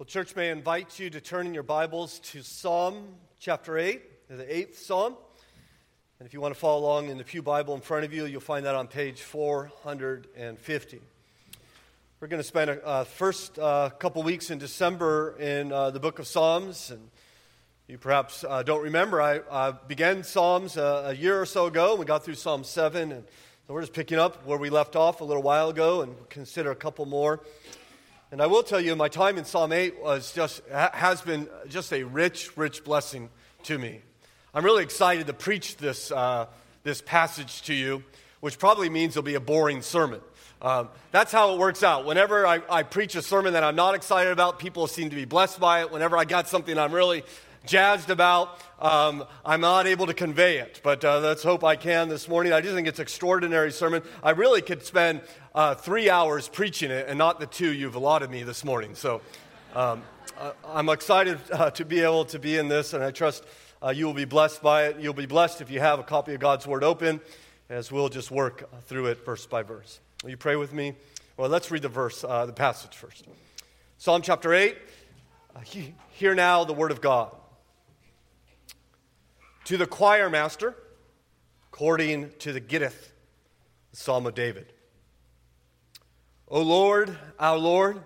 Well, church may invite you to turn in your Bibles to Psalm chapter 8, the eighth Psalm. And if you want to follow along in the Pew Bible in front of you, you'll find that on page 450. We're going to spend a uh, first uh, couple weeks in December in uh, the book of Psalms. And you perhaps uh, don't remember, I began Psalms uh, a year or so ago. We got through Psalm 7. And so we're just picking up where we left off a little while ago and consider a couple more. And I will tell you, my time in Psalm 8 was just, has been just a rich, rich blessing to me. I'm really excited to preach this, uh, this passage to you, which probably means it'll be a boring sermon. Um, that's how it works out. Whenever I, I preach a sermon that I'm not excited about, people seem to be blessed by it. Whenever I got something I'm really jazzed about. Um, I'm not able to convey it, but uh, let's hope I can this morning. I just think it's extraordinary sermon. I really could spend uh, three hours preaching it and not the two you've allotted me this morning. So um, I'm excited uh, to be able to be in this, and I trust uh, you will be blessed by it. You'll be blessed if you have a copy of God's Word open, as we'll just work through it verse by verse. Will you pray with me? Well, let's read the verse, uh, the passage first. Psalm chapter 8. Uh, hear now the Word of God to the choir master, according to the Gittith, the Psalm of David. O Lord, our Lord,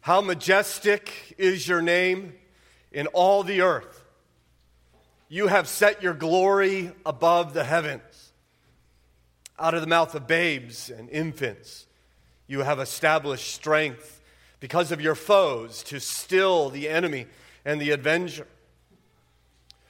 how majestic is your name in all the earth. You have set your glory above the heavens. Out of the mouth of babes and infants, you have established strength because of your foes to still the enemy and the avenger.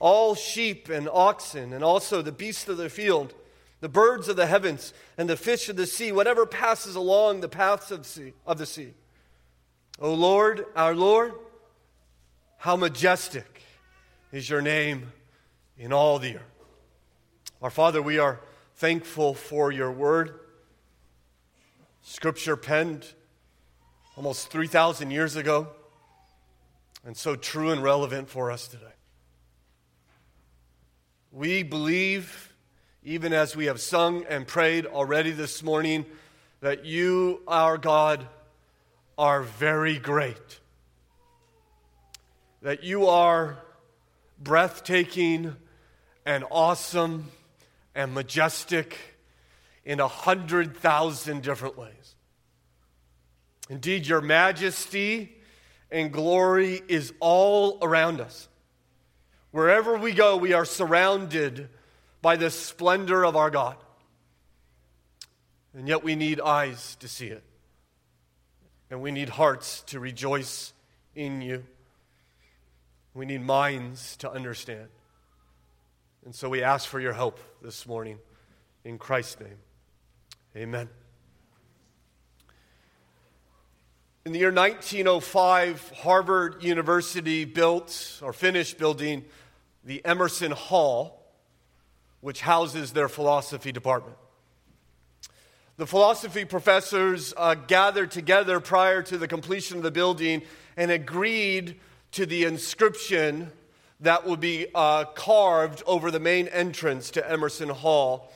all sheep and oxen, and also the beasts of the field, the birds of the heavens, and the fish of the sea, whatever passes along the paths of, sea, of the sea. O Lord, our Lord, how majestic is your name in all the earth. Our Father, we are thankful for your word. Scripture penned almost 3,000 years ago, and so true and relevant for us today. We believe, even as we have sung and prayed already this morning, that you, our God, are very great. That you are breathtaking and awesome and majestic in a hundred thousand different ways. Indeed, your majesty and glory is all around us. Wherever we go, we are surrounded by the splendor of our God. And yet we need eyes to see it. And we need hearts to rejoice in you. We need minds to understand. And so we ask for your help this morning. In Christ's name, amen. In the year 1905, Harvard University built or finished building the Emerson Hall, which houses their philosophy department. The philosophy professors uh, gathered together prior to the completion of the building and agreed to the inscription that would be uh, carved over the main entrance to Emerson Hall.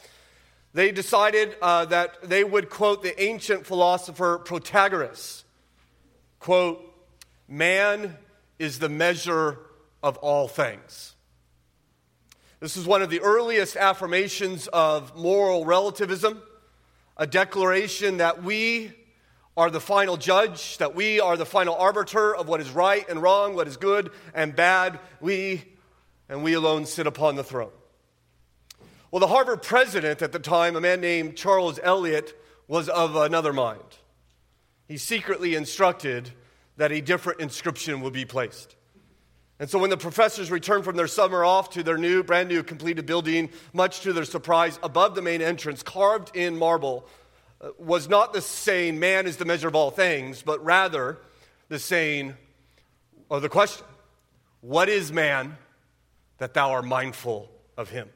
They decided uh, that they would quote the ancient philosopher Protagoras quote, man is the measure of all things. This is one of the earliest affirmations of moral relativism, a declaration that we are the final judge, that we are the final arbiter of what is right and wrong, what is good and bad. We and we alone sit upon the throne. Well, the Harvard president at the time, a man named Charles Eliot, was of another mind he secretly instructed that a different inscription would be placed. And so when the professors returned from their summer off to their new, brand new completed building, much to their surprise, above the main entrance, carved in marble, uh, was not the saying, man is the measure of all things, but rather the saying, or the question, What is man that thou art mindful of him?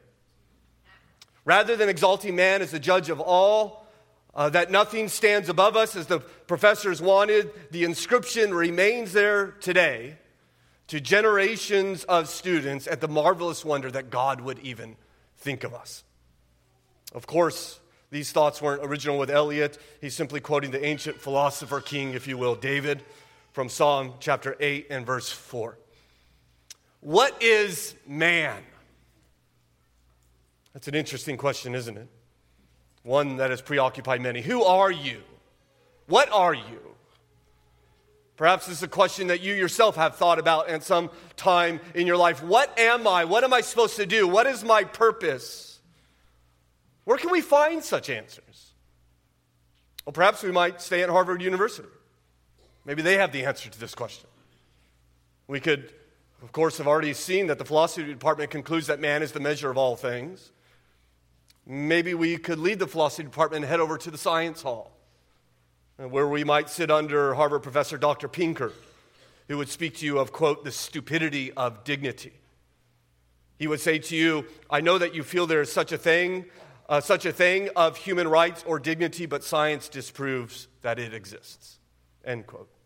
Rather than exalting man as the judge of all, uh, that nothing stands above us as the professors wanted, the inscription remains there today to generations of students at the marvelous wonder that God would even think of us. Of course, these thoughts weren't original with Eliot. He's simply quoting the ancient philosopher king, if you will, David, from Psalm chapter 8 and verse 4. What is man? That's an interesting question, isn't it? One that has preoccupied many. Who are you? What are you? Perhaps this is a question that you yourself have thought about at some time in your life. What am I? What am I supposed to do? What is my purpose? Where can we find such answers? Well, perhaps we might stay at Harvard University. Maybe they have the answer to this question. We could, of course, have already seen that the philosophy department concludes that man is the measure of all things. Maybe we could leave the philosophy department and head over to the science hall, uh, where we might sit under Harvard professor Dr. Pinker, who would speak to you of, quote, the stupidity of dignity. He would say to you, I know that you feel there is such a thing, uh, such a thing of human rights or dignity, but science disproves that it exists. End quote.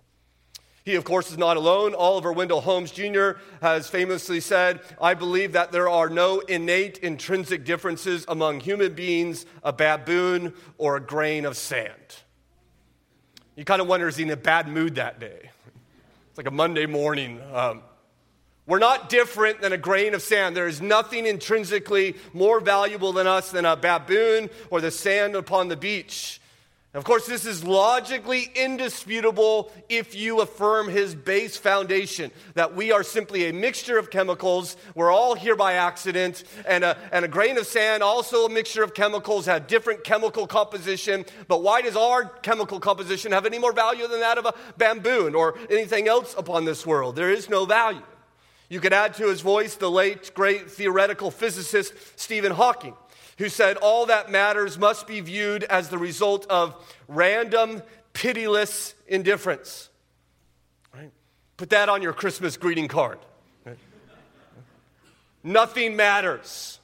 He, of course, is not alone. Oliver Wendell Holmes Jr. has famously said, I believe that there are no innate intrinsic differences among human beings, a baboon, or a grain of sand. You kind of wonder, is he in a bad mood that day? It's like a Monday morning. Um, we're not different than a grain of sand. There is nothing intrinsically more valuable than us than a baboon or the sand upon the beach. Of course, this is logically indisputable if you affirm his base foundation that we are simply a mixture of chemicals. We're all here by accident, and a, and a grain of sand, also a mixture of chemicals, have different chemical composition. But why does our chemical composition have any more value than that of a bamboo or anything else upon this world? There is no value. You could add to his voice the late, great theoretical physicist Stephen Hawking who said all that matters must be viewed as the result of random, pitiless indifference. Right? Put that on your Christmas greeting card. Right? Nothing matters.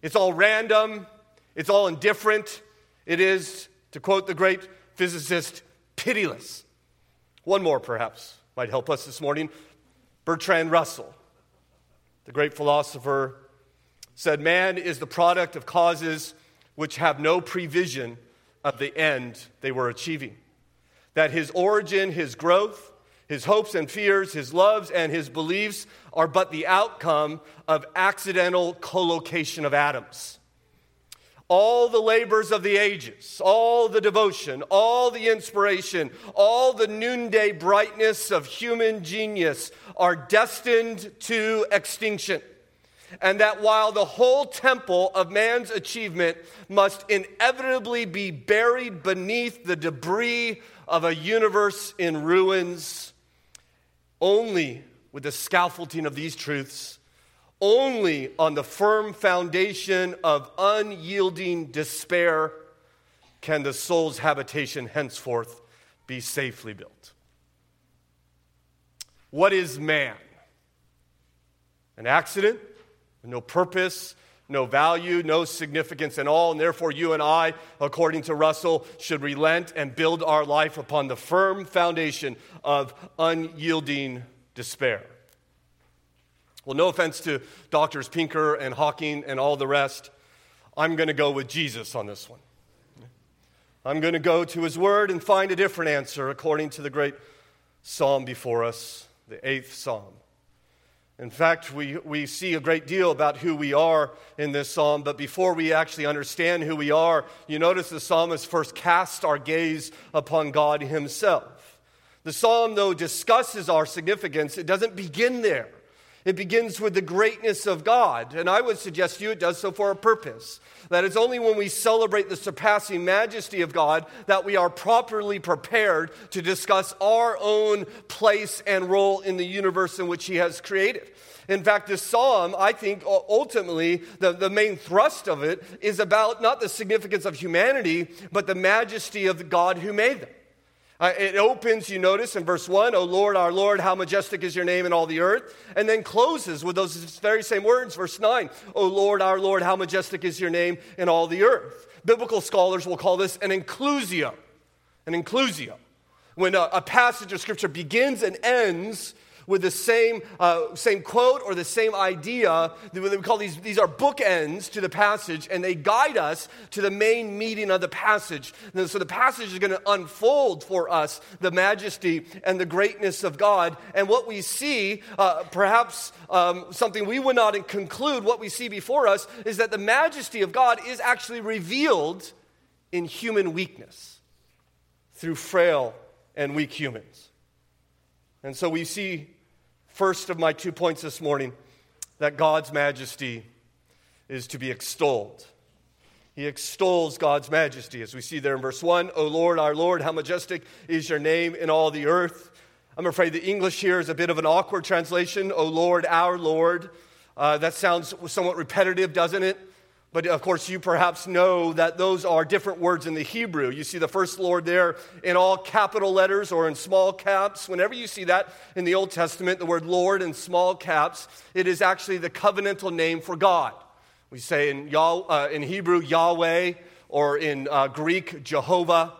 It's all random, it's all indifferent. It is, to quote the great physicist, pitiless. One more, perhaps, might help us this morning. Bertrand Russell, the great philosopher said man is the product of causes which have no prevision of the end they were achieving. That his origin, his growth, his hopes and fears, his loves and his beliefs are but the outcome of accidental collocation of atoms. All the labors of the ages, all the devotion, all the inspiration, all the noonday brightness of human genius are destined to extinction and that while the whole temple of man's achievement must inevitably be buried beneath the debris of a universe in ruins, only with the scaffolding of these truths, only on the firm foundation of unyielding despair, can the soul's habitation henceforth be safely built. What is man? An accident? No purpose, no value, no significance at all. And therefore, you and I, according to Russell, should relent and build our life upon the firm foundation of unyielding despair. Well, no offense to doctors Pinker and Hawking and all the rest. I'm going to go with Jesus on this one. I'm going to go to his word and find a different answer according to the great psalm before us, the eighth psalm. In fact, we, we see a great deal about who we are in this psalm, but before we actually understand who we are, you notice the psalmist first casts our gaze upon God Himself. The psalm, though, discusses our significance, it doesn't begin there. It begins with the greatness of God, and I would suggest to you it does so for a purpose. That it's only when we celebrate the surpassing majesty of God that we are properly prepared to discuss our own place and role in the universe in which He has created. In fact, this psalm, I think ultimately, the, the main thrust of it is about not the significance of humanity, but the majesty of the God who made them. Uh, it opens, you notice in verse 1, O Lord, our Lord, how majestic is your name in all the earth. And then closes with those very same words, verse 9, O Lord, our Lord, how majestic is your name in all the earth. Biblical scholars will call this an inclusio. An inclusio. When a, a passage of scripture begins and ends with the same, uh, same quote or the same idea. We call these, these are bookends to the passage, and they guide us to the main meaning of the passage. And so the passage is going to unfold for us the majesty and the greatness of God. And what we see, uh, perhaps um, something we would not conclude, what we see before us is that the majesty of God is actually revealed in human weakness through frail and weak humans. And so we see first of my two points this morning that God's majesty is to be extolled. He extols God's majesty, as we see there in verse 1. O Lord, our Lord, how majestic is your name in all the earth. I'm afraid the English here is a bit of an awkward translation. O Lord, our Lord. Uh, that sounds somewhat repetitive, doesn't it? But of course, you perhaps know that those are different words in the Hebrew. You see the first Lord there in all capital letters or in small caps. Whenever you see that in the Old Testament, the word Lord in small caps, it is actually the covenantal name for God. We say in, Yah, uh, in Hebrew, Yahweh, or in uh, Greek, Jehovah.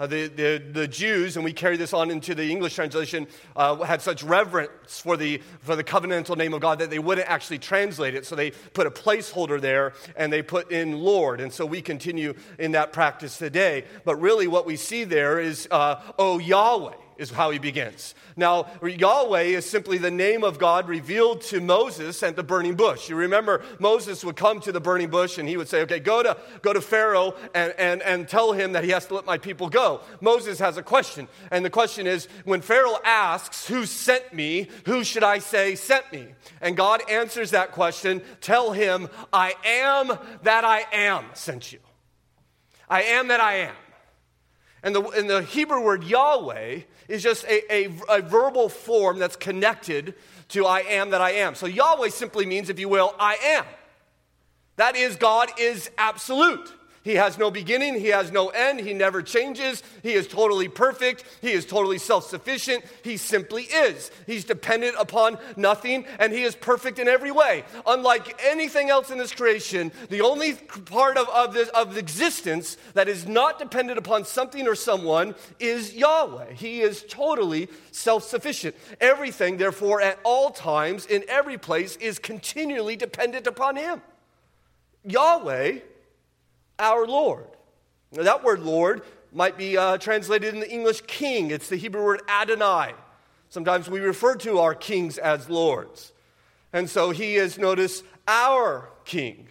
Uh, the, the, the, Jews, and we carry this on into the English translation, uh, had such reverence for the, for the covenantal name of God that they wouldn't actually translate it. So they put a placeholder there and they put in Lord. And so we continue in that practice today. But really, what we see there is, uh, oh, Yahweh is how he begins. Now, Yahweh is simply the name of God revealed to Moses at the burning bush. You remember Moses would come to the burning bush and he would say, Okay, go to, go to Pharaoh and, and, and tell him that he has to let my people go. Moses has a question. And the question is when Pharaoh asks, Who sent me? Who should I say sent me? And God answers that question Tell him, I am that I am sent you. I am that I am. And the, and the Hebrew word Yahweh is just a, a, a verbal form that's connected to I am that I am. So Yahweh simply means, if you will, I am. That is, God is absolute. He has no beginning, He has no end, He never changes, He is totally perfect, He is totally self sufficient, He simply is. He's dependent upon nothing, and He is perfect in every way. Unlike anything else in this creation, the only part of, of, this, of existence that is not dependent upon something or someone is Yahweh. He is totally self sufficient. Everything, therefore, at all times, in every place, is continually dependent upon Him. Yahweh our Lord. Now, that word Lord might be uh, translated in the English king. It's the Hebrew word Adonai. Sometimes we refer to our kings as lords. And so he is, notice, our king.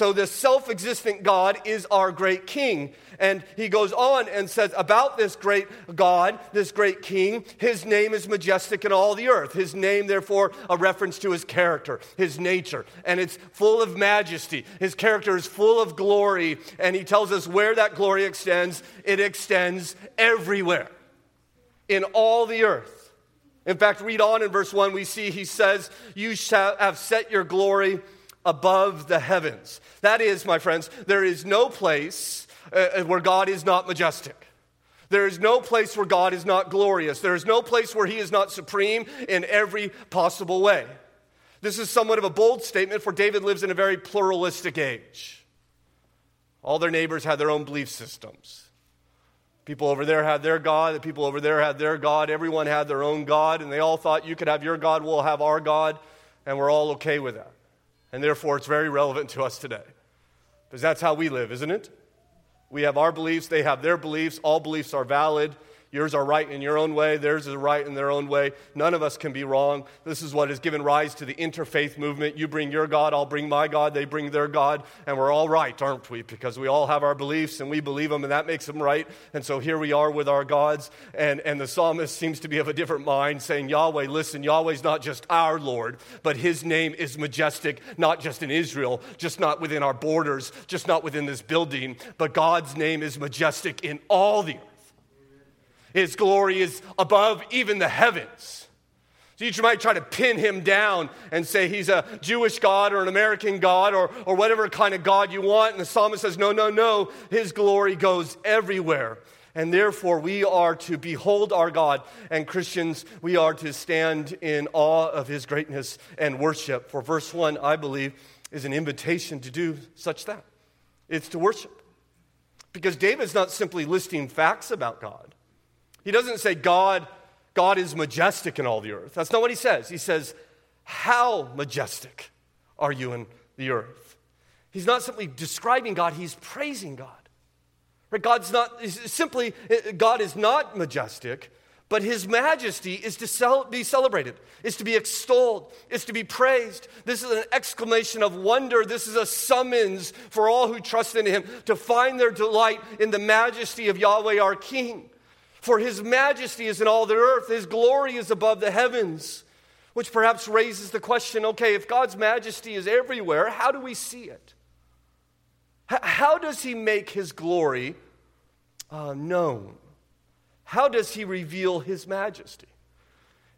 So, this self existent God is our great king. And he goes on and says about this great God, this great king, his name is majestic in all the earth. His name, therefore, a reference to his character, his nature. And it's full of majesty. His character is full of glory. And he tells us where that glory extends it extends everywhere, in all the earth. In fact, read on in verse 1, we see he says, You shall have set your glory above the heavens. That is, my friends, there is no place uh, uh, where God is not majestic. There is no place where God is not glorious. There is no place where He is not supreme in every possible way. This is somewhat of a bold statement, for David lives in a very pluralistic age. All their neighbors had their own belief systems. People over there had their God, the people over there had their God, everyone had their own God, and they all thought, You could have your God, we'll have our God, and we're all okay with that. And therefore, it's very relevant to us today. Because that's how we live, isn't it? We have our beliefs, they have their beliefs. All beliefs are valid. Yours are right in your own way, theirs is right in their own way. None of us can be wrong. This is what has given rise to the interfaith movement. You bring your God, I'll bring my God, they bring their God, and we're all right, aren't we? Because we all have our beliefs and we believe them, and that makes them right. And so here we are with our gods, and, and the psalmist seems to be of a different mind, saying, Yahweh, listen, Yahweh's not just our Lord, but his name is majestic, not just in Israel, just not within our borders, just not within this building, but God's name is majestic in all the earth. His glory is above even the heavens. So you might try to pin him down and say he's a Jewish God or an American God or, or whatever kind of God you want. And the psalmist says, no, no, no. His glory goes everywhere. And therefore, we are to behold our God. And Christians, we are to stand in awe of his greatness and worship. For verse 1, I believe, is an invitation to do such that. It's to worship. Because David's not simply listing facts about God. He doesn't say God, God is majestic in all the earth. That's not what he says. He says, How majestic are you in the earth? He's not simply describing God, he's praising God. Right? God's not simply, God is not majestic, but his majesty is to be celebrated, is to be extolled, is to be praised. This is an exclamation of wonder. This is a summons for all who trust in him to find their delight in the majesty of Yahweh our King. For his majesty is in all the earth, his glory is above the heavens. Which perhaps raises the question okay, if God's majesty is everywhere, how do we see it? How does he make his glory uh, known? How does he reveal his majesty?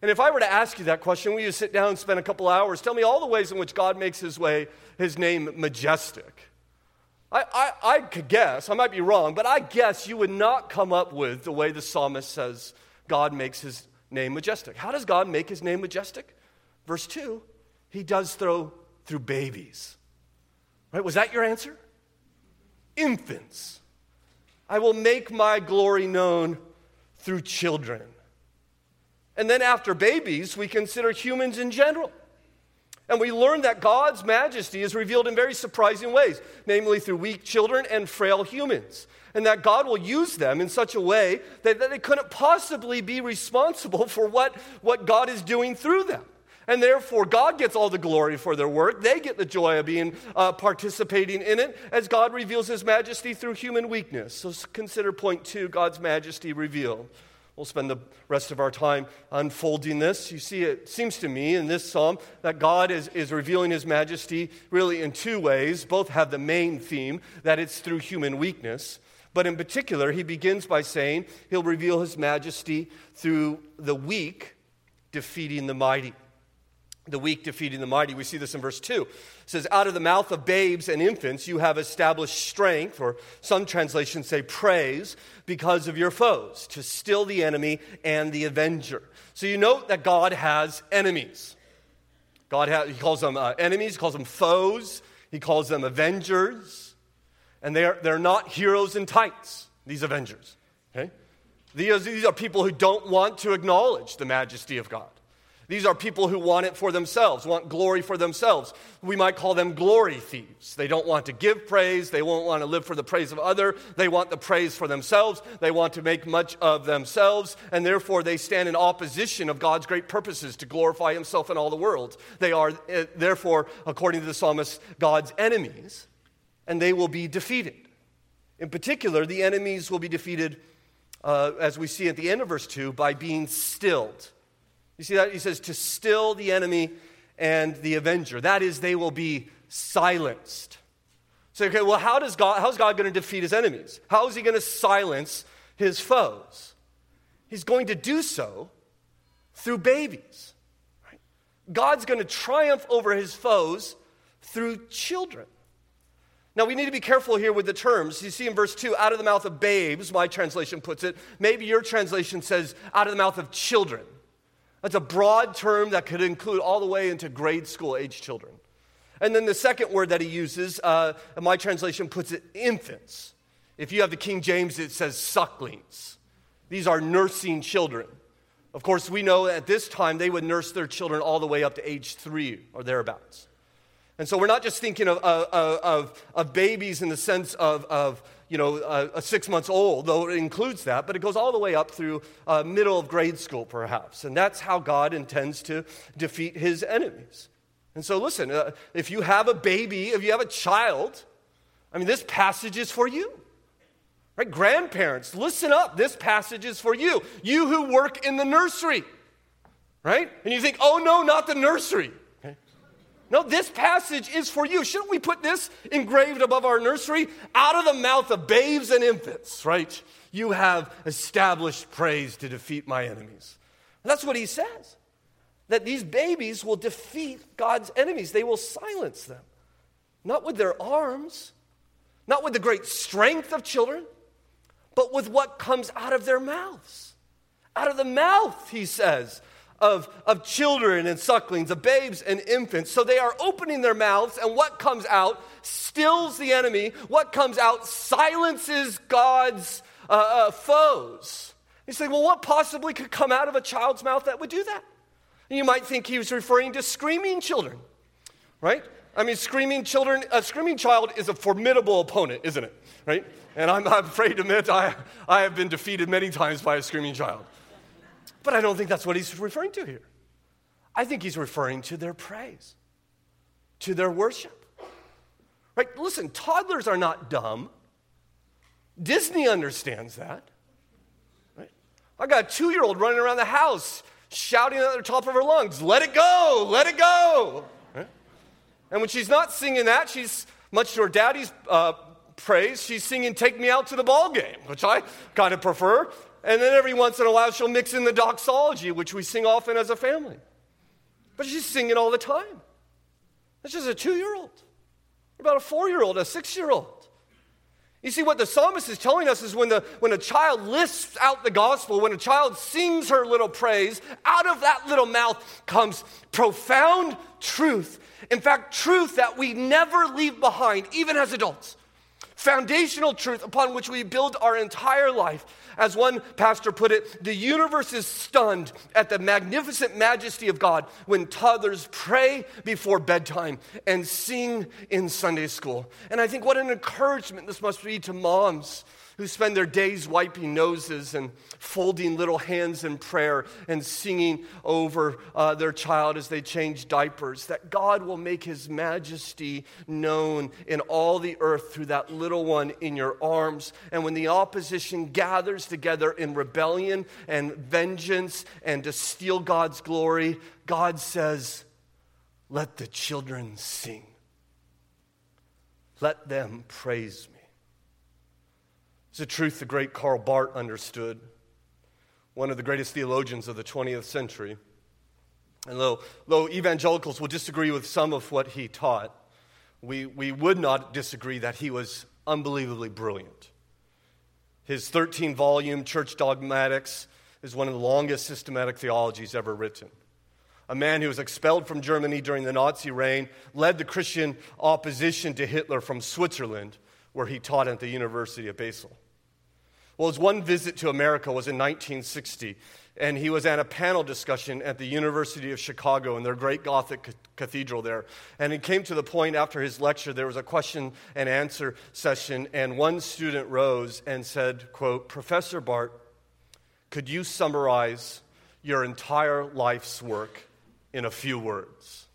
And if I were to ask you that question, will you sit down and spend a couple hours? Tell me all the ways in which God makes his way, his name majestic. I, I, I could guess, I might be wrong, but I guess you would not come up with the way the psalmist says God makes his name majestic. How does God make his name majestic? Verse 2, he does throw through babies. Right? Was that your answer? infants. I will make my glory known through children. And then after babies, we consider humans in general. And we learn that God's majesty is revealed in very surprising ways, namely through weak children and frail humans. And that God will use them in such a way that, that they couldn't possibly be responsible for what, what God is doing through them. And therefore, God gets all the glory for their work. They get the joy of being uh, participating in it as God reveals his majesty through human weakness. So consider point two God's majesty revealed. We'll spend the rest of our time unfolding this. You see, it seems to me in this psalm that God is, is revealing his majesty really in two ways. Both have the main theme that it's through human weakness. But in particular, he begins by saying he'll reveal his majesty through the weak defeating the mighty the weak defeating the mighty. We see this in verse 2. It says, Out of the mouth of babes and infants you have established strength, or some translations say praise, because of your foes, to still the enemy and the avenger. So you note that God has enemies. God has, he calls them uh, enemies, he calls them foes, he calls them avengers. And they're, they're not heroes in tights, these avengers. Okay? These, these are people who don't want to acknowledge the majesty of God. These are people who want it for themselves, want glory for themselves. We might call them glory thieves. They don't want to give praise. They won't want to live for the praise of other. They want the praise for themselves. They want to make much of themselves, and therefore they stand in opposition of God's great purposes to glorify himself in all the world. They are eh, therefore, according to the psalmist, God's enemies, and they will be defeated. In particular, the enemies will be defeated, uh, as we see at the end of verse 2, by being stilled. You see that? He says, to still the enemy and the avenger. That is, they will be silenced. So, okay, well, how does God, how's God going to defeat his enemies? How is he going to silence his foes? He's going to do so through babies. God's going to triumph over his foes through children. Now, we need to be careful here with the terms. You see in verse 2, out of the mouth of babes, my translation puts it. Maybe your translation says, out of the mouth of children. That's a broad term that could include all the way into grade school age children. And then the second word that he uses, uh, my translation puts it infants. If you have the King James, it says sucklings. These are nursing children. Of course, we know at this time they would nurse their children all the way up to age three or thereabouts. And so we're not just thinking of, of, of, of babies in the sense of, of you know, a, a, six months old, though it includes that, but it goes all the way up through uh, middle of grade school, perhaps. And that's how God intends to defeat his enemies. And so, listen, uh, if you have a baby, if you have a child, I mean, this passage is for you. Right? Grandparents, listen up. This passage is for you. You who work in the nursery. Right? And you think, oh no, not the nursery. No, this passage is for you. Shouldn't we put this engraved above our nursery? Out of the mouth of babes and infants, right? You have established praise to defeat my enemies. That's what he says. That these babies will defeat God's enemies, they will silence them. Not with their arms, not with the great strength of children, but with what comes out of their mouths. Out of the mouth, he says, of, of children and sucklings, of babes and infants. So they are opening their mouths, and what comes out stills the enemy. What comes out silences God's uh, uh, foes. You say, well, what possibly could come out of a child's mouth that would do that? And you might think he was referring to screaming children, right? I mean, screaming children, a screaming child is a formidable opponent, isn't it? Right? And I'm not afraid to admit I, I have been defeated many times by a screaming child. But I don't think that's what he's referring to here. I think he's referring to their praise, to their worship. Right? Listen, toddlers are not dumb. Disney understands that. Right? I got a two year old running around the house shouting at the top of her lungs, let it go, let it go. Right? And when she's not singing that, she's, much to her daddy's uh, praise, she's singing Take Me Out to the Ball Game, which I kind of prefer. And then every once in a while, she'll mix in the doxology, which we sing often as a family. But she's singing all the time. That's just a two year old, about a four year old, a six year old. You see, what the psalmist is telling us is when, the, when a child lisps out the gospel, when a child sings her little praise, out of that little mouth comes profound truth. In fact, truth that we never leave behind, even as adults. Foundational truth upon which we build our entire life. As one pastor put it, the universe is stunned at the magnificent majesty of God when toddlers pray before bedtime and sing in Sunday school. And I think what an encouragement this must be to moms who spend their days wiping noses and folding little hands in prayer and singing over uh, their child as they change diapers, that God will make his majesty known in all the earth through that little one in your arms. And when the opposition gathers together in rebellion and vengeance and to steal God's glory, God says, Let the children sing. Let them praise. It's a truth the great Karl Barth understood, one of the greatest theologians of the 20th century. And though, though evangelicals will disagree with some of what he taught, we, we would not disagree that he was unbelievably brilliant. His 13 volume Church Dogmatics is one of the longest systematic theologies ever written. A man who was expelled from Germany during the Nazi reign led the Christian opposition to Hitler from Switzerland, where he taught at the University of Basel. Well, his one visit to America was in 1960, and he was at a panel discussion at the University of Chicago in their great Gothic cathedral there. And it came to the point after his lecture, there was a question and answer session, and one student rose and said, quote, Professor Barth, could you summarize your entire life's work in a few words?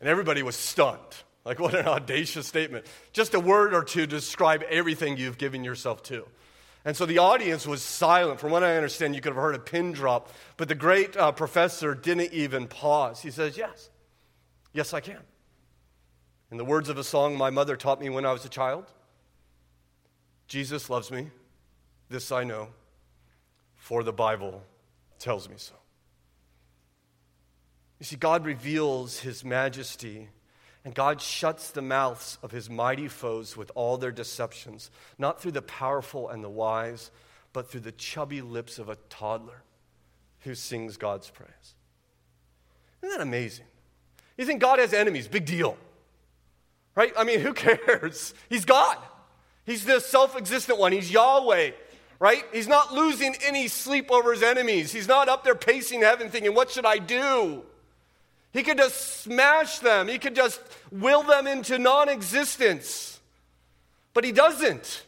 And everybody was stunned. Like, what an audacious statement. Just a word or two to describe everything you've given yourself to. And so the audience was silent. From what I understand, you could have heard a pin drop, but the great uh, professor didn't even pause. He says, Yes, yes, I can. In the words of a song my mother taught me when I was a child Jesus loves me, this I know, for the Bible tells me so. You see, God reveals his majesty and God shuts the mouths of his mighty foes with all their deceptions, not through the powerful and the wise, but through the chubby lips of a toddler who sings God's praise. Isn't that amazing? You think God has enemies? Big deal. Right? I mean, who cares? He's God. He's the self existent one. He's Yahweh, right? He's not losing any sleep over his enemies. He's not up there pacing heaven thinking, what should I do? He could just smash them, he could just will them into non existence. But he doesn't.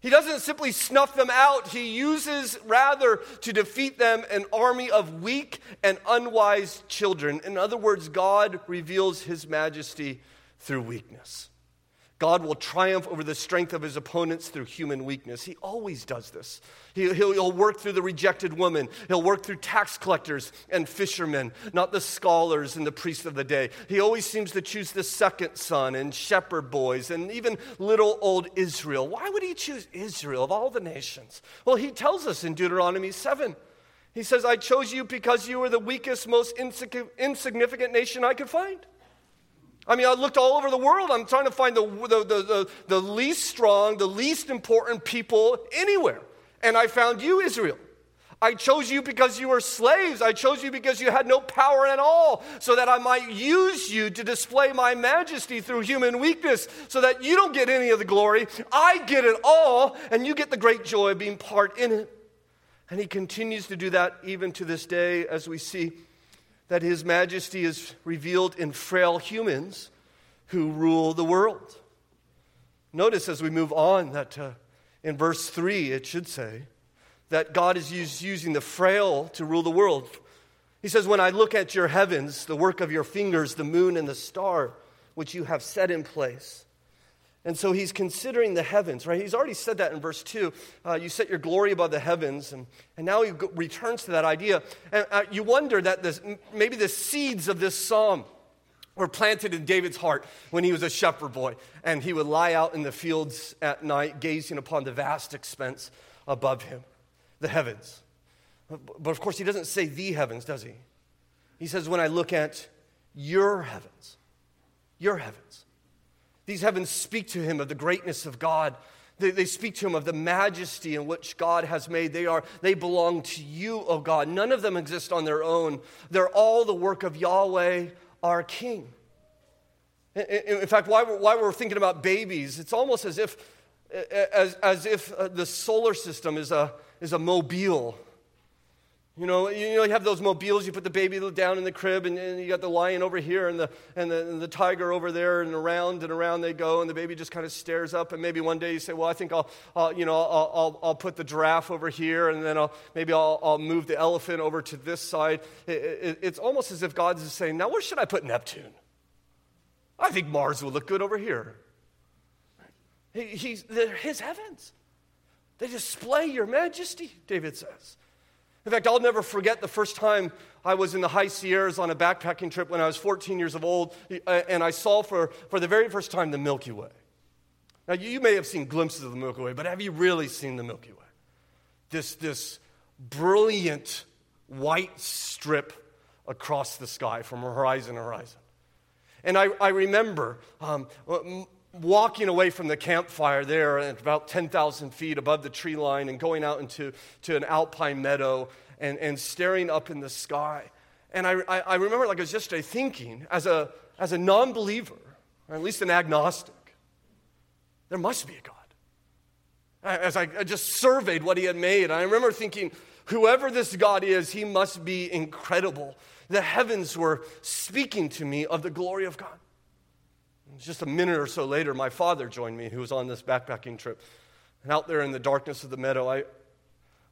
He doesn't simply snuff them out. He uses, rather, to defeat them an army of weak and unwise children. In other words, God reveals his majesty through weakness. God will triumph over the strength of his opponents through human weakness. He always does this. He, will he'll work through the rejected woman. He'll work through tax collectors and fishermen, not the scholars and the priests of the day. He always seems to choose the second son and shepherd boys and even little old Israel. Why would he choose Israel of all the nations? Well, he tells us in Deuteronomy 7. He says, I chose you because you were the weakest, most insignificant nation I could find. I mean, I looked all over the world. I'm trying to find the, the, the, the, least strong, the least important people anywhere. And I found you, Israel. I chose you because you were slaves. I chose you because you had no power at all, so that I might use you to display my majesty through human weakness, so that you don't get any of the glory. I get it all, and you get the great joy of being part in it. And he continues to do that even to this day as we see that his majesty is revealed in frail humans who rule the world. Notice as we move on that uh, in verse 3, it should say that God is using the frail to rule the world. He says, When I look at your heavens, the work of your fingers, the moon and the star, which you have set in place, and so he's considering the heavens, right? He's already said that in verse 2. Uh, you set your glory above the heavens. And, and now he returns to that idea. And uh, you wonder that this, maybe the seeds of this psalm were planted in David's heart when he was a shepherd boy. And he would lie out in the fields at night, gazing upon the vast expanse above him, the heavens. But of course, he doesn't say the heavens, does he? He says, when I look at your heavens, your heavens. These heavens speak to him of the greatness of God. They, they, speak to him of the majesty in which God has made. They, are, they belong to you, O God. None of them exist on their own. They're all the work of Yahweh, our King. In, in fact, why we're, while we're thinking about babies, it's almost as if, as, as if uh, the solar system is a, is a mobile you know, you know, you have those mobiles, you put the baby down in the crib, and, and you got the lion over here and the, and, the, and the tiger over there, and around and around they go, and the baby just kind of stares up. And maybe one day you say, Well, I think I'll, I'll you know, I'll, I'll, I'll, put the giraffe over here, and then I'll, maybe I'll, I'll move the elephant over to this side. It, it, it's almost as if God is saying, Now, where should I put Neptune? I think Mars will look good over here. He, he's, they're his heavens. They display your majesty, David says. In fact, I'll never forget the first time I was in the high Sierras on a backpacking trip when I was 14 years of old, uh, and I saw for, for the very first time the Milky Way. Now, you may have seen glimpses of the Milky Way, but have you really seen the Milky Way? This, this brilliant white strip across the sky from horizon to horizon. And I, I remember um, walking away from the campfire there at about 10,000 feet above the tree line and going out into to an alpine meadow and, and staring up in the sky. And I, I, I remember, like I was yesterday, thinking as a, as a non believer, or at least an agnostic, there must be a God. As I, I just surveyed what he had made, I remember thinking, whoever this God is, he must be incredible. The heavens were speaking to me of the glory of God. Just a minute or so later, my father joined me, who was on this backpacking trip. And out there in the darkness of the meadow, I,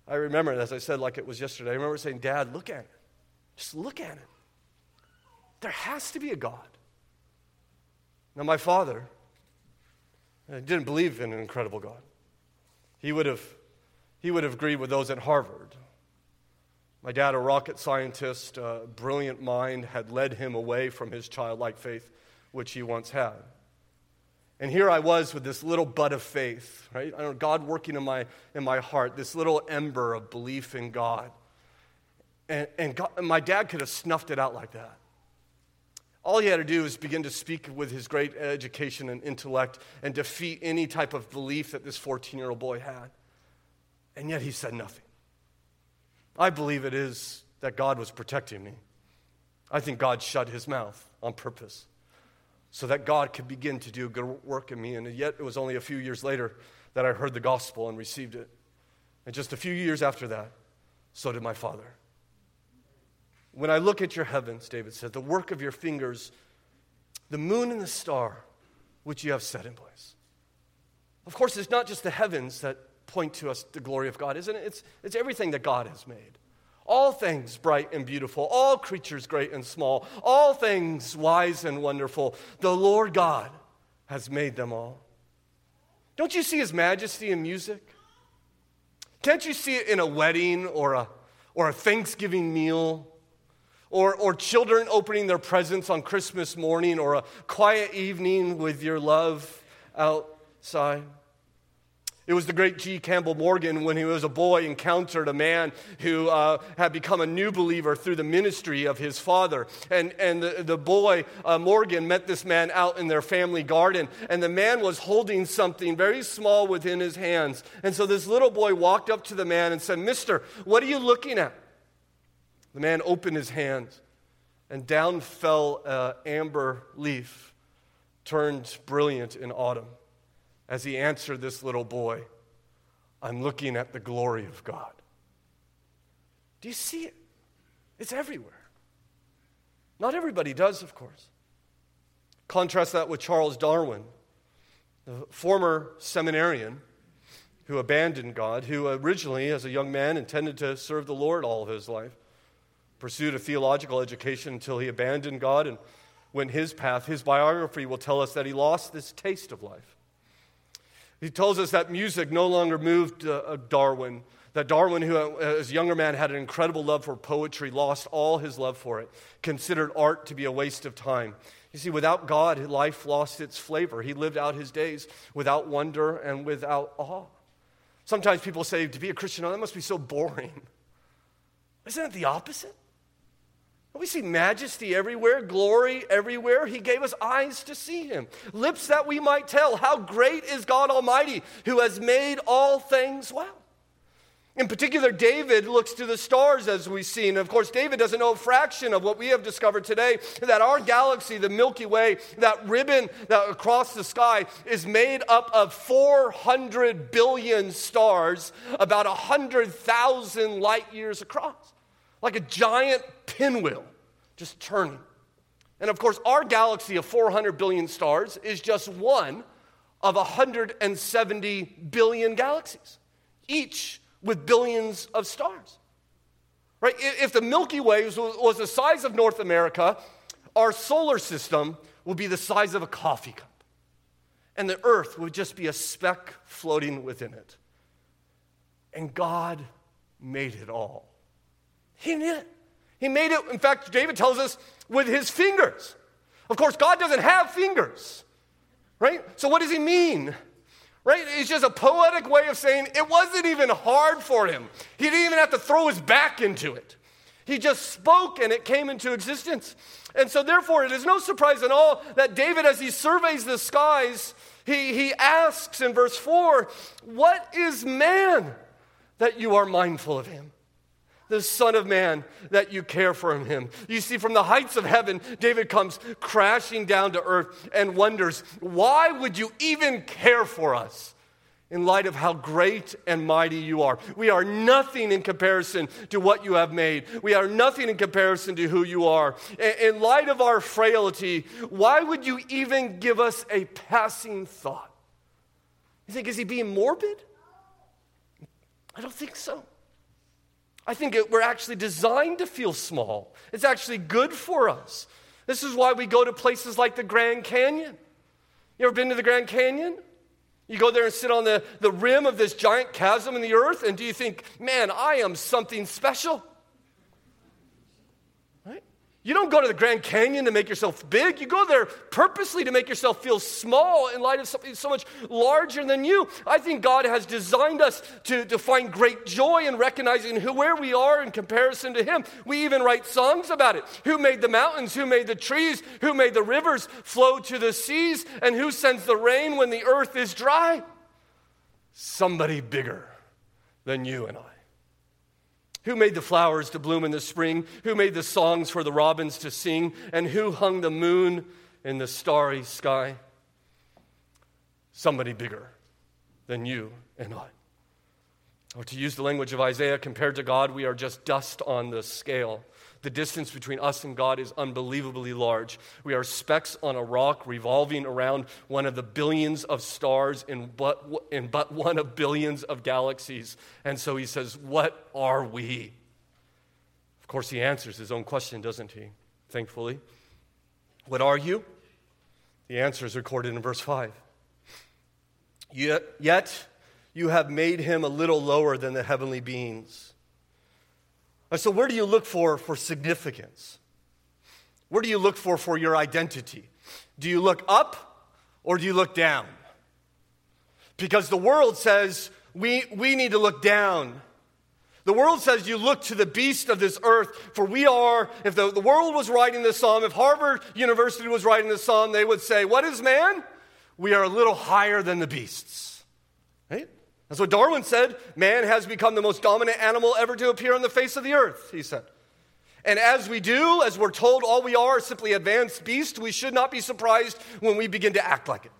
I remember, as I said, like it was yesterday, I remember saying, Dad, look at it. Just look at it. There has to be a God. Now, my father uh, didn't believe in an incredible God. He would have, he would have agreed with those at Harvard. My dad, a rocket scientist, a brilliant mind, had led him away from his childlike faith which he once had. And here I was with this little bud of faith, right? I know God working in my, in my heart, this little ember of belief in God. And, and, God, and my dad could have snuffed it out like that. All he had to do was begin to speak with his great education and intellect and defeat any type of belief that this 14 year old boy had. And yet he said nothing. I believe it is that God was protecting me. I think God shut his mouth on purpose so that God could begin to do good work in me. And yet, it was only a few years later that I heard the gospel and received it. And just a few years after that, so did my father. When I look at your heavens, David said, the work of your fingers, the moon and the star, which you have set in place. Of course, it's not just the heavens that point to us the glory of God, isn't it? It's, it's everything that God has made all things bright and beautiful, all creatures great and small, all things wise and wonderful. The Lord God has made them all. Don't you see his majesty in music? Can't you see it in a wedding or a, or a Thanksgiving meal? Or, or children opening their presents on Christmas morning or a quiet evening with your love outside? It was the great G. Campbell Morgan when he was a boy encountered a man who uh, had become a new believer through the ministry of his father. And, and the, the boy, uh, Morgan, met this man out in their family garden. And the man was holding something very small within his hands. And so this little boy walked up to the man and said, Mister, what are you looking at? The man opened his hands, and down fell an amber leaf, turned brilliant in autumn as he answered this little boy, I'm looking at the glory of God. Do you see it? It's everywhere. Not everybody does, of course. Contrast that with Charles Darwin, the former seminarian who abandoned God, who originally, as a young man, intended to serve the Lord all of his life, pursued a theological education until he abandoned God and went his path. His biography will tell us that he lost this taste of life. He tells us that music no longer moved uh, Darwin, that Darwin, who uh, as a younger man had an incredible love for poetry, lost all his love for it, considered art to be a waste of time. You see, without God, life lost its flavor. He lived out his days without wonder and without awe. Sometimes people say, to be a Christian, oh, that must be so boring. Isn't it the opposite? We see majesty everywhere, glory everywhere. He gave us eyes to see him, lips that we might tell how great is God Almighty who has made all things well. In particular, David looks to the stars as we've seen. Of course, David doesn't know a fraction of what we have discovered today that our galaxy, the Milky Way, that ribbon that across the sky, is made up of 400 billion stars, about 100,000 light years across like a giant pinwheel just turning. And of course, our galaxy of 400 billion stars is just one of 170 billion galaxies, each with billions of stars. Right? If the Milky Way was the size of North America, our solar system would be the size of a coffee cup. And the earth would just be a speck floating within it. And God made it all. He made it. He made it, in fact, David tells us, with his fingers. Of course, God doesn't have fingers, right? So, what does he mean? Right? It's just a poetic way of saying it wasn't even hard for him. He didn't even have to throw his back into it. He just spoke and it came into existence. And so, therefore, it is no surprise at all that David, as he surveys the skies, he, he asks in verse 4, What is man that you are mindful of him? The Son of Man, that you care for him. You see, from the heights of heaven, David comes crashing down to earth and wonders, why would you even care for us? In light of how great and mighty you are. We are nothing in comparison to what you have made. We are nothing in comparison to who you are. In light of our frailty, why would you even give us a passing thought? You think, is he being morbid? I don't think so. I think it, we're actually designed to feel small. It's actually good for us. This is why we go to places like the Grand Canyon. You ever been to the Grand Canyon? You go there and sit on the, the rim of this giant chasm in the earth, and do you think, man, I am something special? You don't go to the Grand Canyon to make yourself big. You go there purposely to make yourself feel small in light of something so much larger than you. I think God has designed us to, to find great joy in recognizing who, where we are in comparison to Him. We even write songs about it. Who made the mountains? Who made the trees? Who made the rivers flow to the seas? And who sends the rain when the earth is dry? Somebody bigger than you and I. Who made the flowers to bloom in the spring? Who made the songs for the robins to sing? And who hung the moon in the starry sky? Somebody bigger than you and I. Or to use the language of Isaiah, compared to God, we are just dust on the scale. The distance between us and God is unbelievably large. We are specks on a rock revolving around one of the billions of stars in but, in but one of billions of galaxies. And so he says, What are we? Of course, he answers his own question, doesn't he? Thankfully. What are you? The answer is recorded in verse 5. Yet, yet you have made him a little lower than the heavenly beings so, where do you look for for significance? Where do you look for for your identity? Do you look up or do you look down? Because the world says we, we need to look down. The world says you look to the beast of this earth, for we are, if the, the world was writing this psalm, if Harvard University was writing this psalm, they would say, What is man? We are a little higher than the beasts. That's what Darwin said. Man has become the most dominant animal ever to appear on the face of the earth, he said. And as we do, as we're told all we are simply advanced beasts, we should not be surprised when we begin to act like it.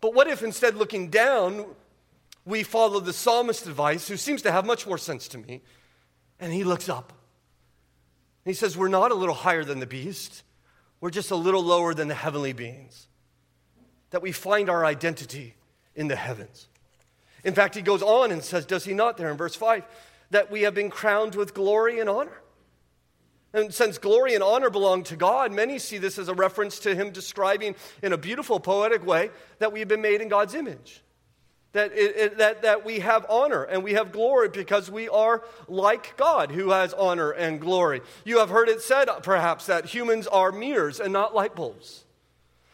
But what if instead looking down, we follow the psalmist's advice, who seems to have much more sense to me, and he looks up. And he says, We're not a little higher than the beast, we're just a little lower than the heavenly beings. That we find our identity in the heavens. In fact, he goes on and says, Does he not there in verse 5? That we have been crowned with glory and honor. And since glory and honor belong to God, many see this as a reference to him describing in a beautiful, poetic way that we've been made in God's image. That, it, it, that, that we have honor and we have glory because we are like God who has honor and glory. You have heard it said, perhaps, that humans are mirrors and not light bulbs.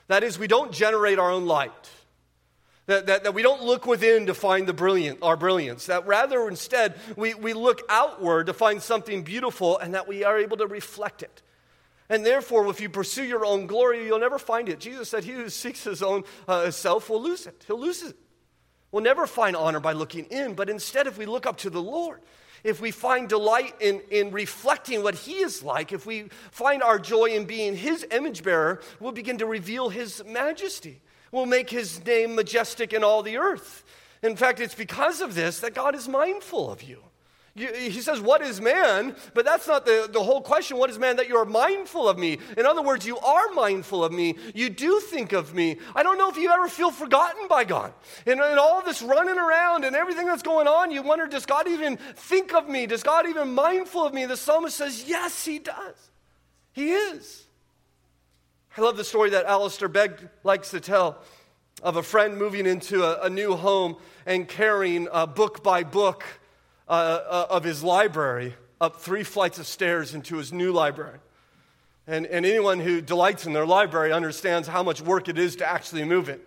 That is, we don't generate our own light. That, that, that, we don't look within to find the brilliant, our brilliance. That rather, instead, we, we look outward to find something beautiful and that we are able to reflect it. And therefore, if you pursue your own glory, you'll never find it. Jesus said, He who seeks his own uh, self will lose it. He'll lose it. We'll never find honor by looking in, but instead, if we look up to the Lord, if we find delight in, in reflecting what He is like, if we find our joy in being His image bearer, we'll begin to reveal His majesty will make his name majestic in all the earth. In fact, it's because of this that God is mindful of you. He says, What is man? But that's not the, the whole question. What is man that you are mindful of me? In other words, you are mindful of me. You do think of me. I don't know if you ever feel forgotten by God. And, and all this running around and everything that's going on, you wonder, Does God even think of me? Does God even mindful of me? The psalmist says, Yes, he does. He is. I love the story that Alistair Begg likes to tell of a friend moving into a, a new home and carrying uh, book by book uh, uh, of his library up three flights of stairs into his new library. And, and anyone who delights in their library understands how much work it is to actually move it.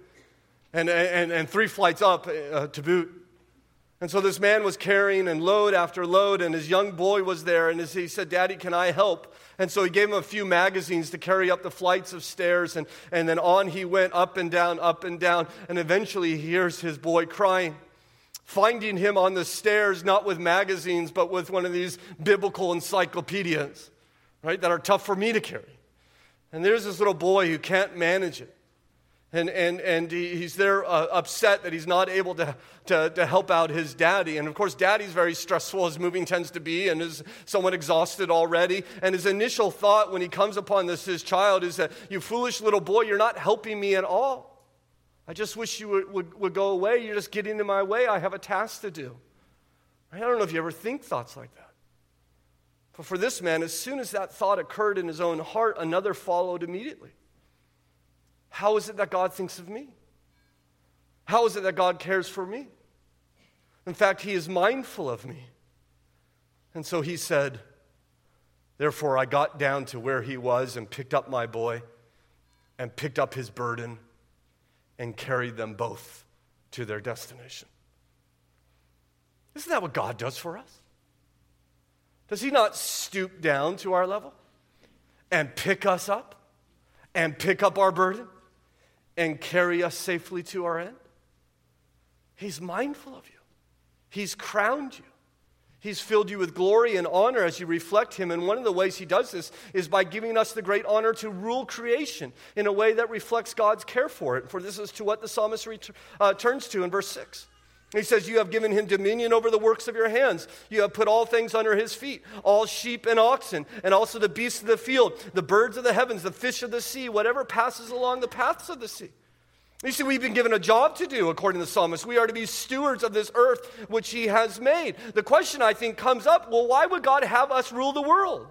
And, and, and three flights up uh, to boot. And so this man was carrying and load after load, and his young boy was there, and he said, Daddy, can I help? And so he gave him a few magazines to carry up the flights of stairs, and, and then on he went up and down, up and down, and eventually he hears his boy crying. Finding him on the stairs, not with magazines, but with one of these biblical encyclopedias, right, that are tough for me to carry. And there's this little boy who can't manage it. And, and, and he's there uh, upset that he's not able to, to, to help out his daddy. And of course, daddy's very stressful, as moving tends to be, and is somewhat exhausted already. And his initial thought when he comes upon this, his child, is that, You foolish little boy, you're not helping me at all. I just wish you would, would, would go away. You're just getting in my way. I have a task to do. I don't know if you ever think thoughts like that. But for this man, as soon as that thought occurred in his own heart, another followed immediately. How is it that God thinks of me? How is it that God cares for me? In fact, He is mindful of me. And so He said, Therefore, I got down to where He was and picked up my boy and picked up his burden and carried them both to their destination. Isn't that what God does for us? Does He not stoop down to our level and pick us up and pick up our burden and carry us safely to our end? He's mindful of you, He's crowned you. He's filled you with glory and honor as you reflect Him. And one of the ways He does this is by giving us the great honor to rule creation in a way that reflects God's care for it. For this is to what the psalmist ret- uh, turns to in verse 6. He says, You have given him dominion over the works of your hands. You have put all things under his feet, all sheep and oxen, and also the beasts of the field, the birds of the heavens, the fish of the sea, whatever passes along the paths of the sea. You see, we've been given a job to do, according to the psalmist. We are to be stewards of this earth which he has made. The question, I think, comes up well, why would God have us rule the world?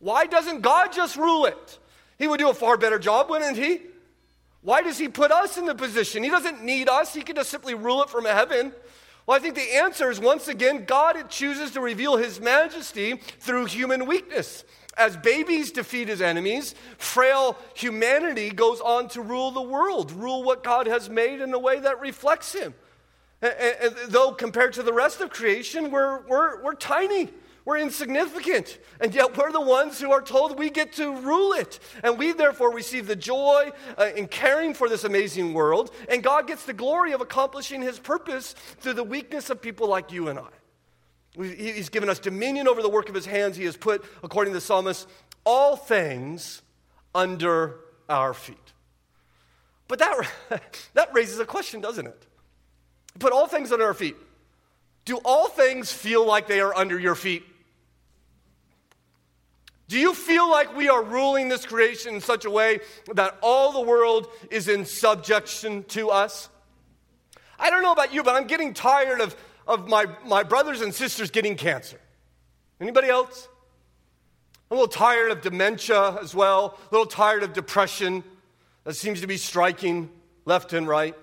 Why doesn't God just rule it? He would do a far better job, wouldn't he? Why does he put us in the position? He doesn't need us, he can just simply rule it from heaven. Well, I think the answer is once again, God chooses to reveal his majesty through human weakness. As babies defeat his enemies, frail humanity goes on to rule the world, rule what God has made in a way that reflects him. And, and, though compared to the rest of creation, we're, we're, we're tiny. We're insignificant, and yet we're the ones who are told we get to rule it. And we therefore receive the joy uh, in caring for this amazing world, and God gets the glory of accomplishing his purpose through the weakness of people like you and I. He's given us dominion over the work of his hands. He has put, according to the psalmist, all things under our feet. But that, that raises a question, doesn't it? Put all things under our feet. Do all things feel like they are under your feet? Do you feel like we are ruling this creation in such a way that all the world is in subjection to us? I don't know about you, but I'm getting tired of, of my, my brothers and sisters getting cancer. Anybody else? I'm a little tired of dementia as well, a little tired of depression that seems to be striking left and right.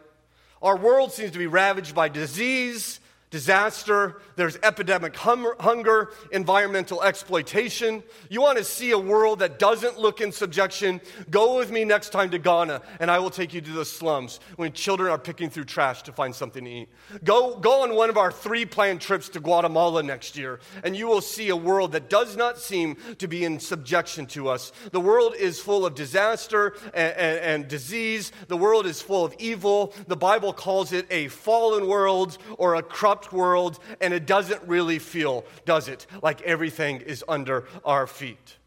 Our world seems to be ravaged by disease disaster, there's epidemic hum- hunger, environmental exploitation. You want to see a world that doesn't look in subjection? Go with me next time to Ghana, and I will take you to the slums when children are picking through trash to find something to eat. Go, go on one of our three planned trips to Guatemala next year, and you will see a world that does not seem to be in subjection to us. The world is full of disaster and, and, and disease, the world is full of evil. The Bible calls it a fallen world or a corrupt corrupt world, and it doesn't really feel, does it, like everything is under our feet.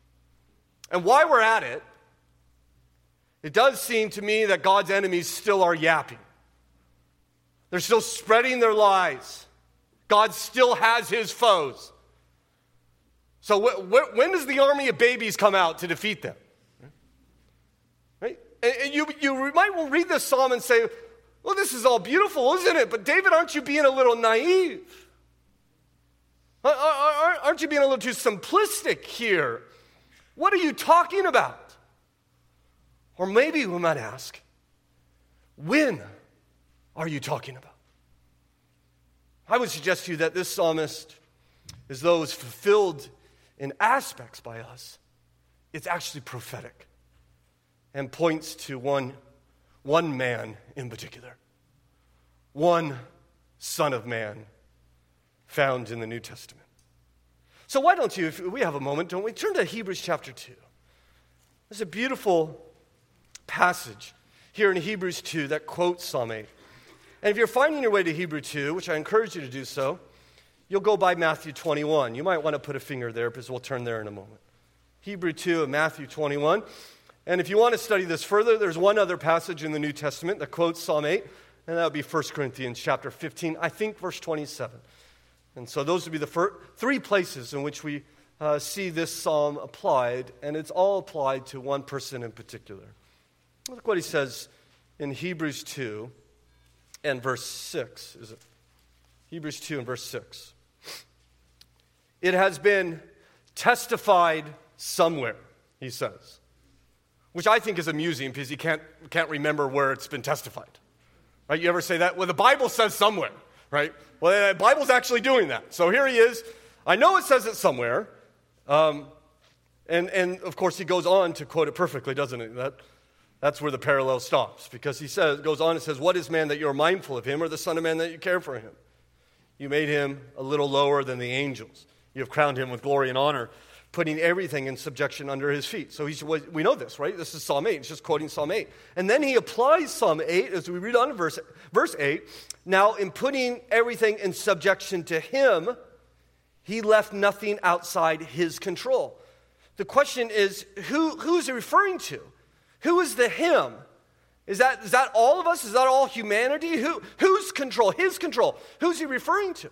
And while we're at it, it does seem to me that God's enemies still are yapping. They're still spreading their lies. God still has his foes. So, wh- wh- when does the army of babies come out to defeat them? Right? And you, you might read this psalm and say, well, this is all beautiful, isn't it? But David, aren't you being a little naive? Aren't you being a little too simplistic here? What are you talking about? Or maybe we might ask, when are you talking about? I would suggest to you that this psalmist, as though it's fulfilled in aspects by us, it's actually prophetic and points to one one man in particular, one Son of Man found in the New Testament. So, why don't you, if we have a moment, don't we, turn to Hebrews chapter 2. There's a beautiful passage here in Hebrews 2 that quotes Psalm 8. And if you're finding your way to Hebrew 2, which I encourage you to do so, you'll go by Matthew 21. You might want to put a finger there because we'll turn there in a moment. Hebrew 2 and Matthew 21. And if you want to study this further, there's one other passage in the New Testament that quotes Psalm 8, and that would be 1 Corinthians chapter 15, I think verse 27. And so those would be the first, three places in which we uh, see this psalm applied, and it's all applied to one person in particular. Look what he says in Hebrews 2 and verse 6. Is it? Hebrews 2 and verse 6. It has been testified somewhere, he says which I think is amusing because you can't, can't remember where it's been testified. Right? You ever say that? Well, the Bible says somewhere, right? Well, the Bible's actually doing that. So here he is. I know it says it somewhere. Um, and, and of course, he goes on to quote it perfectly, doesn't he? That, that's where the parallel stops because he says, goes on and says, What is man that you're mindful of him, or the Son of Man that you care for him? You made him a little lower than the angels. You have crowned him with glory and honor putting everything in subjection under his feet. So he's, we know this, right? This is Psalm 8. He's just quoting Psalm 8. And then he applies Psalm 8 as we read on to verse, verse 8. Now, in putting everything in subjection to him, he left nothing outside his control. The question is who, who's he referring to? Who is the him? Is that, is that all of us? Is that all humanity? Who, whose control? His control. Who's he referring to?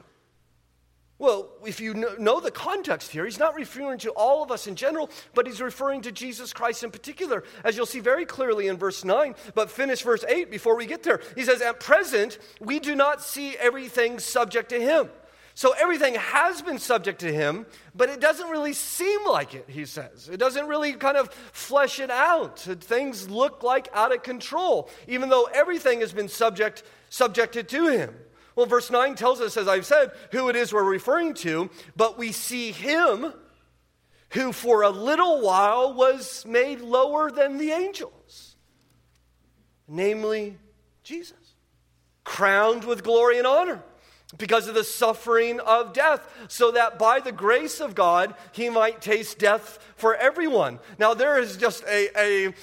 Well, if you know the context here, he's not referring to all of us in general, but he's referring to Jesus Christ in particular, as you'll see very clearly in verse 9. But finish verse 8 before we get there. He says, At present, we do not see everything subject to him. So everything has been subject to him, but it doesn't really seem like it, he says. It doesn't really kind of flesh it out. Things look like out of control, even though everything has been subject, subjected to him. Well, verse 9 tells us, as I've said, who it is we're referring to, but we see him who for a little while was made lower than the angels, namely Jesus, crowned with glory and honor because of the suffering of death, so that by the grace of God he might taste death for everyone. Now, there is just a, a,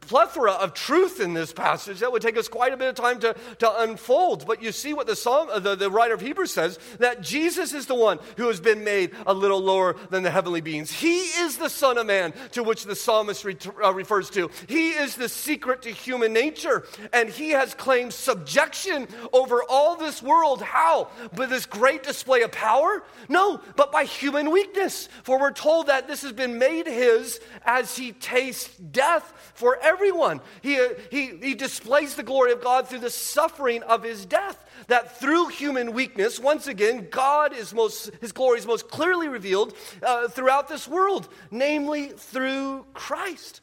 plethora of truth in this passage that would take us quite a bit of time to, to unfold. But you see what the, psalm, uh, the, the writer of Hebrews says that Jesus is the one who has been made a little lower than the heavenly beings. He is the Son of Man to which the psalmist re, uh, refers to. He is the secret to human nature, and he has claimed subjection over all this world. How? By this great display of power? No, but by human weakness. For we're told that this has been made his as he tastes death for everyone. He, he, he displays the glory of God through the suffering of his death. That through human weakness, once again, God is most, his glory is most clearly revealed uh, throughout this world, namely through Christ.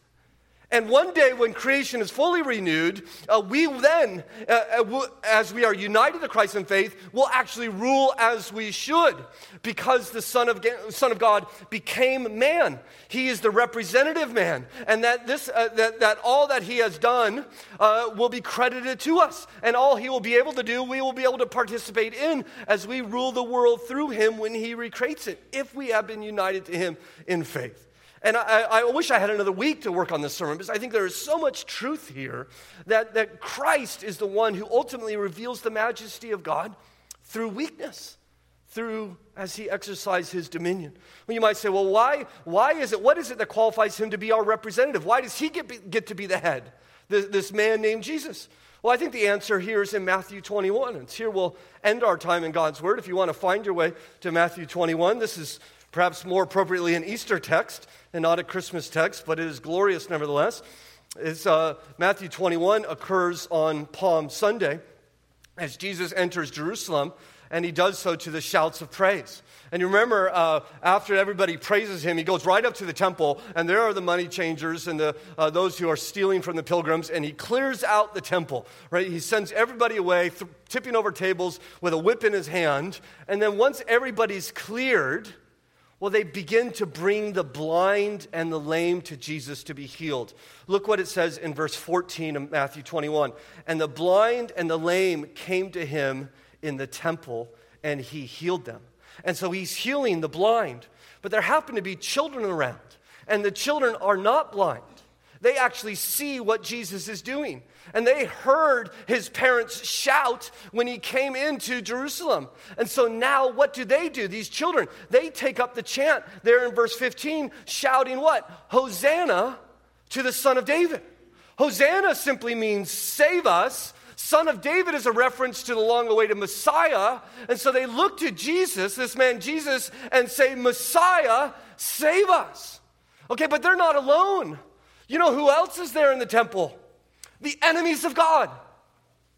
And one day, when creation is fully renewed, uh, we then, uh, uh as we are united to Christ in faith, will actually rule as we should because the Son of, Son of God became man. He is the representative man, and that, this, uh, that, that all that he has done uh, will be credited to us. And all he will be able to do, we will be able to participate in as we rule the world through him when he recreates it, if we have been united to him in faith. And I, I, wish I had another week to work on this sermon because I think there is so much truth here that, that Christ is the one who ultimately reveals the majesty of God through weakness, through as he exercised his dominion. Well, you might say, well, why, why is it, what is it that qualifies him to be our representative? Why does he get, get to be the head, this, this man named Jesus? Well, I think the answer here is in Matthew 21. And here we'll end our time in God's Word. If you want to find your way to Matthew 21, this is perhaps more appropriately an Easter text and not a Christmas text, but it is glorious nevertheless. It's, uh, Matthew 21 occurs on Palm Sunday as Jesus enters Jerusalem, and he does so to the shouts of praise. And you remember, uh, after everybody praises him, he goes right up to the temple, and there are the money changers and the, uh, those who are stealing from the pilgrims, and he clears out the temple, right? He sends everybody away, th- tipping over tables with a whip in his hand. And then once everybody's cleared, well, they begin to bring the blind and the lame to Jesus to be healed. Look what it says in verse 14 of Matthew 21. And the blind and the lame came to him in the temple, and he healed them. And so he's healing the blind. But there happen to be children around, and the children are not blind. They actually see what Jesus is doing. And they heard his parents shout when he came into Jerusalem. And so now, what do they do? These children, they take up the chant there in verse 15, shouting what? Hosanna to the Son of David. Hosanna simply means save us. Son of David is a reference to the long awaited Messiah. And so they look to Jesus, this man Jesus, and say, Messiah, save us. Okay, but they're not alone. You know who else is there in the temple? The enemies of God.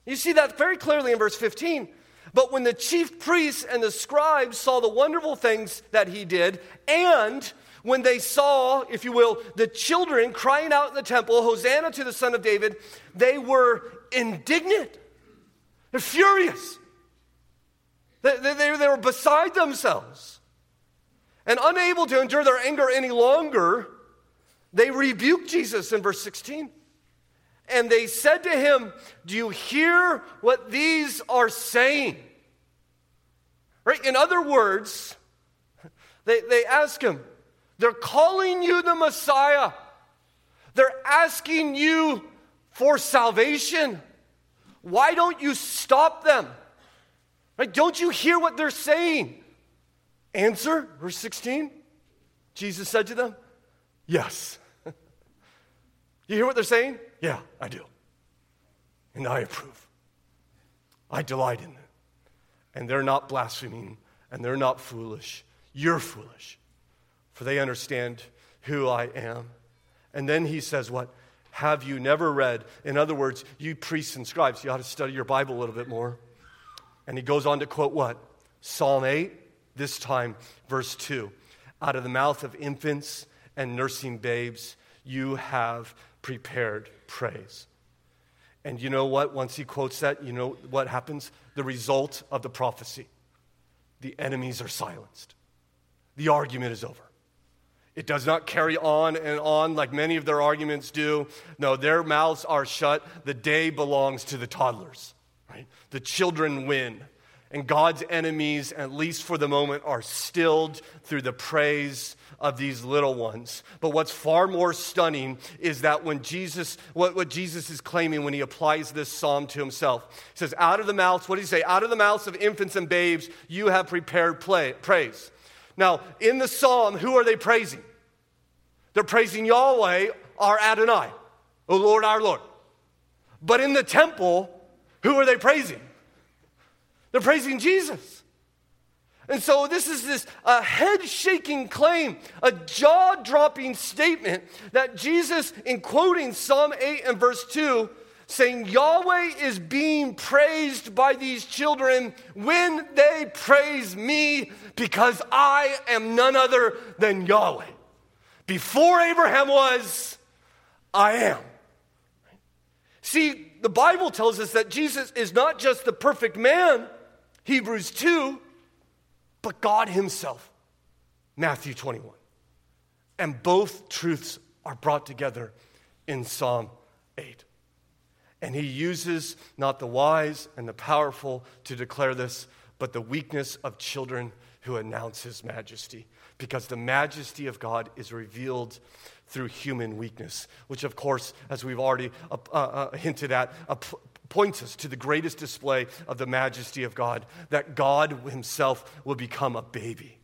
You see that very clearly in verse 15. But when the chief priests and the scribes saw the wonderful things that he did, and when they saw, if you will, the children crying out in the temple, Hosanna to the Son of David, they were indignant. They're furious. They, they, they, were beside themselves. And unable to endure their anger any longer, they rebuked Jesus in verse 16. And they said to him, Do you hear what these are saying? Right? In other words, they, they ask him, They're calling you the Messiah. They're asking you for salvation. Why don't you stop them? Right? Don't you hear what they're saying? Answer, verse 16. Jesus said to them, Yes. you hear what they're saying? Yeah, I do. And I approve. I delight in it. And they're not blaspheming and they're not foolish. You're foolish, for they understand who I am. And then he says, What? Have you never read? In other words, you priests and scribes, you ought to study your Bible a little bit more. And he goes on to quote what? Psalm 8, this time, verse 2. Out of the mouth of infants and nursing babes, you have prepared praise. And you know what? Once he quotes that, you know what happens? The result of the prophecy the enemies are silenced, the argument is over. It does not carry on and on like many of their arguments do. No, their mouths are shut. The day belongs to the toddlers, right? The children win. And God's enemies, at least for the moment, are stilled through the praise of these little ones. But what's far more stunning is that when Jesus, what, what Jesus is claiming when he applies this psalm to himself, he says, Out of the mouths, what did he say? Out of the mouths of infants and babes, you have prepared play, praise. Now, in the psalm, who are they praising? They're praising Yahweh, our Adonai, O Lord, our Lord. But in the temple, who are they praising? They're praising Jesus. And so, this is this uh, head shaking claim, a jaw dropping statement that Jesus, in quoting Psalm 8 and verse 2, saying, Yahweh is being praised by these children when they praise me because I am none other than Yahweh. Before Abraham was, I am. See, the Bible tells us that Jesus is not just the perfect man, Hebrews 2 but God Himself. Matthew 21. And both truths are brought together in Psalm 8. And he uses not the wise and the powerful to declare this, but the weakness of children who announce his majesty. Because the majesty of God is revealed through human weakness, which, of course, as we've already uh, uh, hinted at, uh, points us to the greatest display of the majesty of God, that God Himself will become a baby.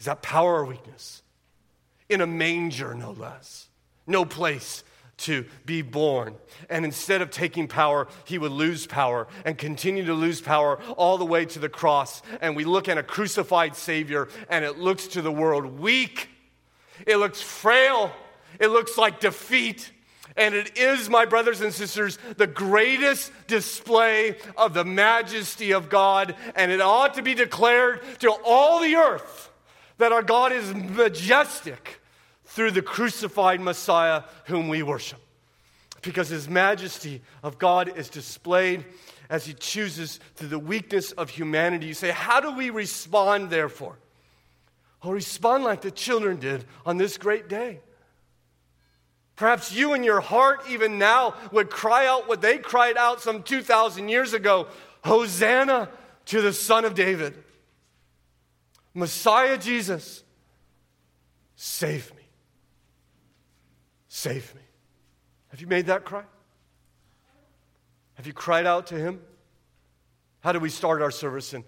Is that power or weakness? In a manger, no less. No place to be born. And instead of taking power, he would lose power and continue to lose power all the way to the cross. And we look at a crucified Savior, and it looks to the world weak, it looks frail, it looks like defeat. And it is, my brothers and sisters, the greatest display of the majesty of God. And it ought to be declared to all the earth that our God is majestic through the crucified Messiah whom we worship. Because his majesty of God is displayed as he chooses through the weakness of humanity. You say, How do we respond, therefore? Well, respond like the children did on this great day. Perhaps you in your heart, even now, would cry out what they cried out some 2,000 years ago Hosanna to the Son of David. Messiah Jesus, save me. Save me. Have you made that cry? Have you cried out to him? How do we start our service? In,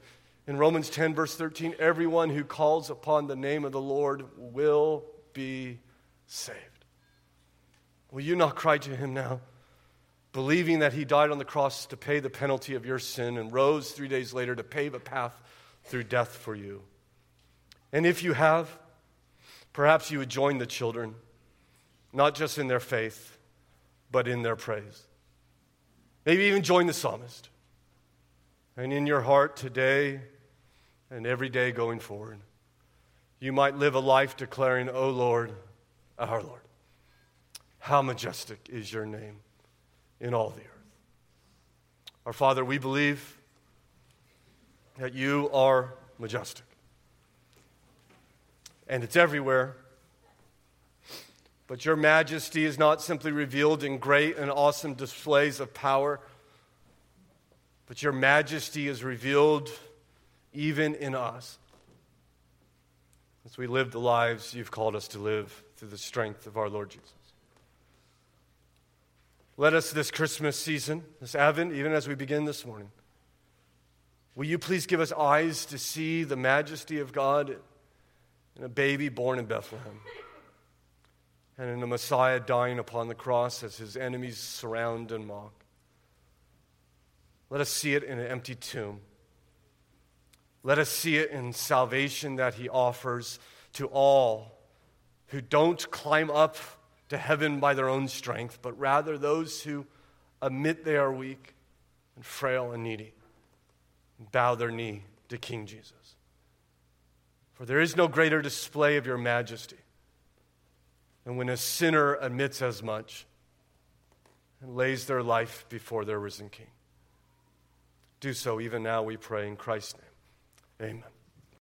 in Romans 10, verse 13, everyone who calls upon the name of the Lord will be saved. Will you not cry to him now, believing that he died on the cross to pay the penalty of your sin and rose three days later to pave a path through death for you? And if you have, perhaps you would join the children, not just in their faith, but in their praise. Maybe even join the psalmist. And in your heart today and every day going forward, you might live a life declaring, O oh Lord, our Lord. How majestic is your name in all the earth. Our Father, we believe that you are majestic. And it's everywhere. But your majesty is not simply revealed in great and awesome displays of power, but your majesty is revealed even in us as we live the lives you've called us to live through the strength of our Lord Jesus. Let us this Christmas season, this Advent, even as we begin this morning, will you please give us eyes to see the majesty of God in a baby born in Bethlehem and in a Messiah dying upon the cross as his enemies surround and mock? Let us see it in an empty tomb. Let us see it in salvation that he offers to all who don't climb up to heaven by their own strength, but rather those who admit they are weak and frail and needy bow their knee to King Jesus. For there is no greater display of your majesty than when a sinner admits as much and lays their life before their risen King. Do so even now, we pray in Christ's name. Amen.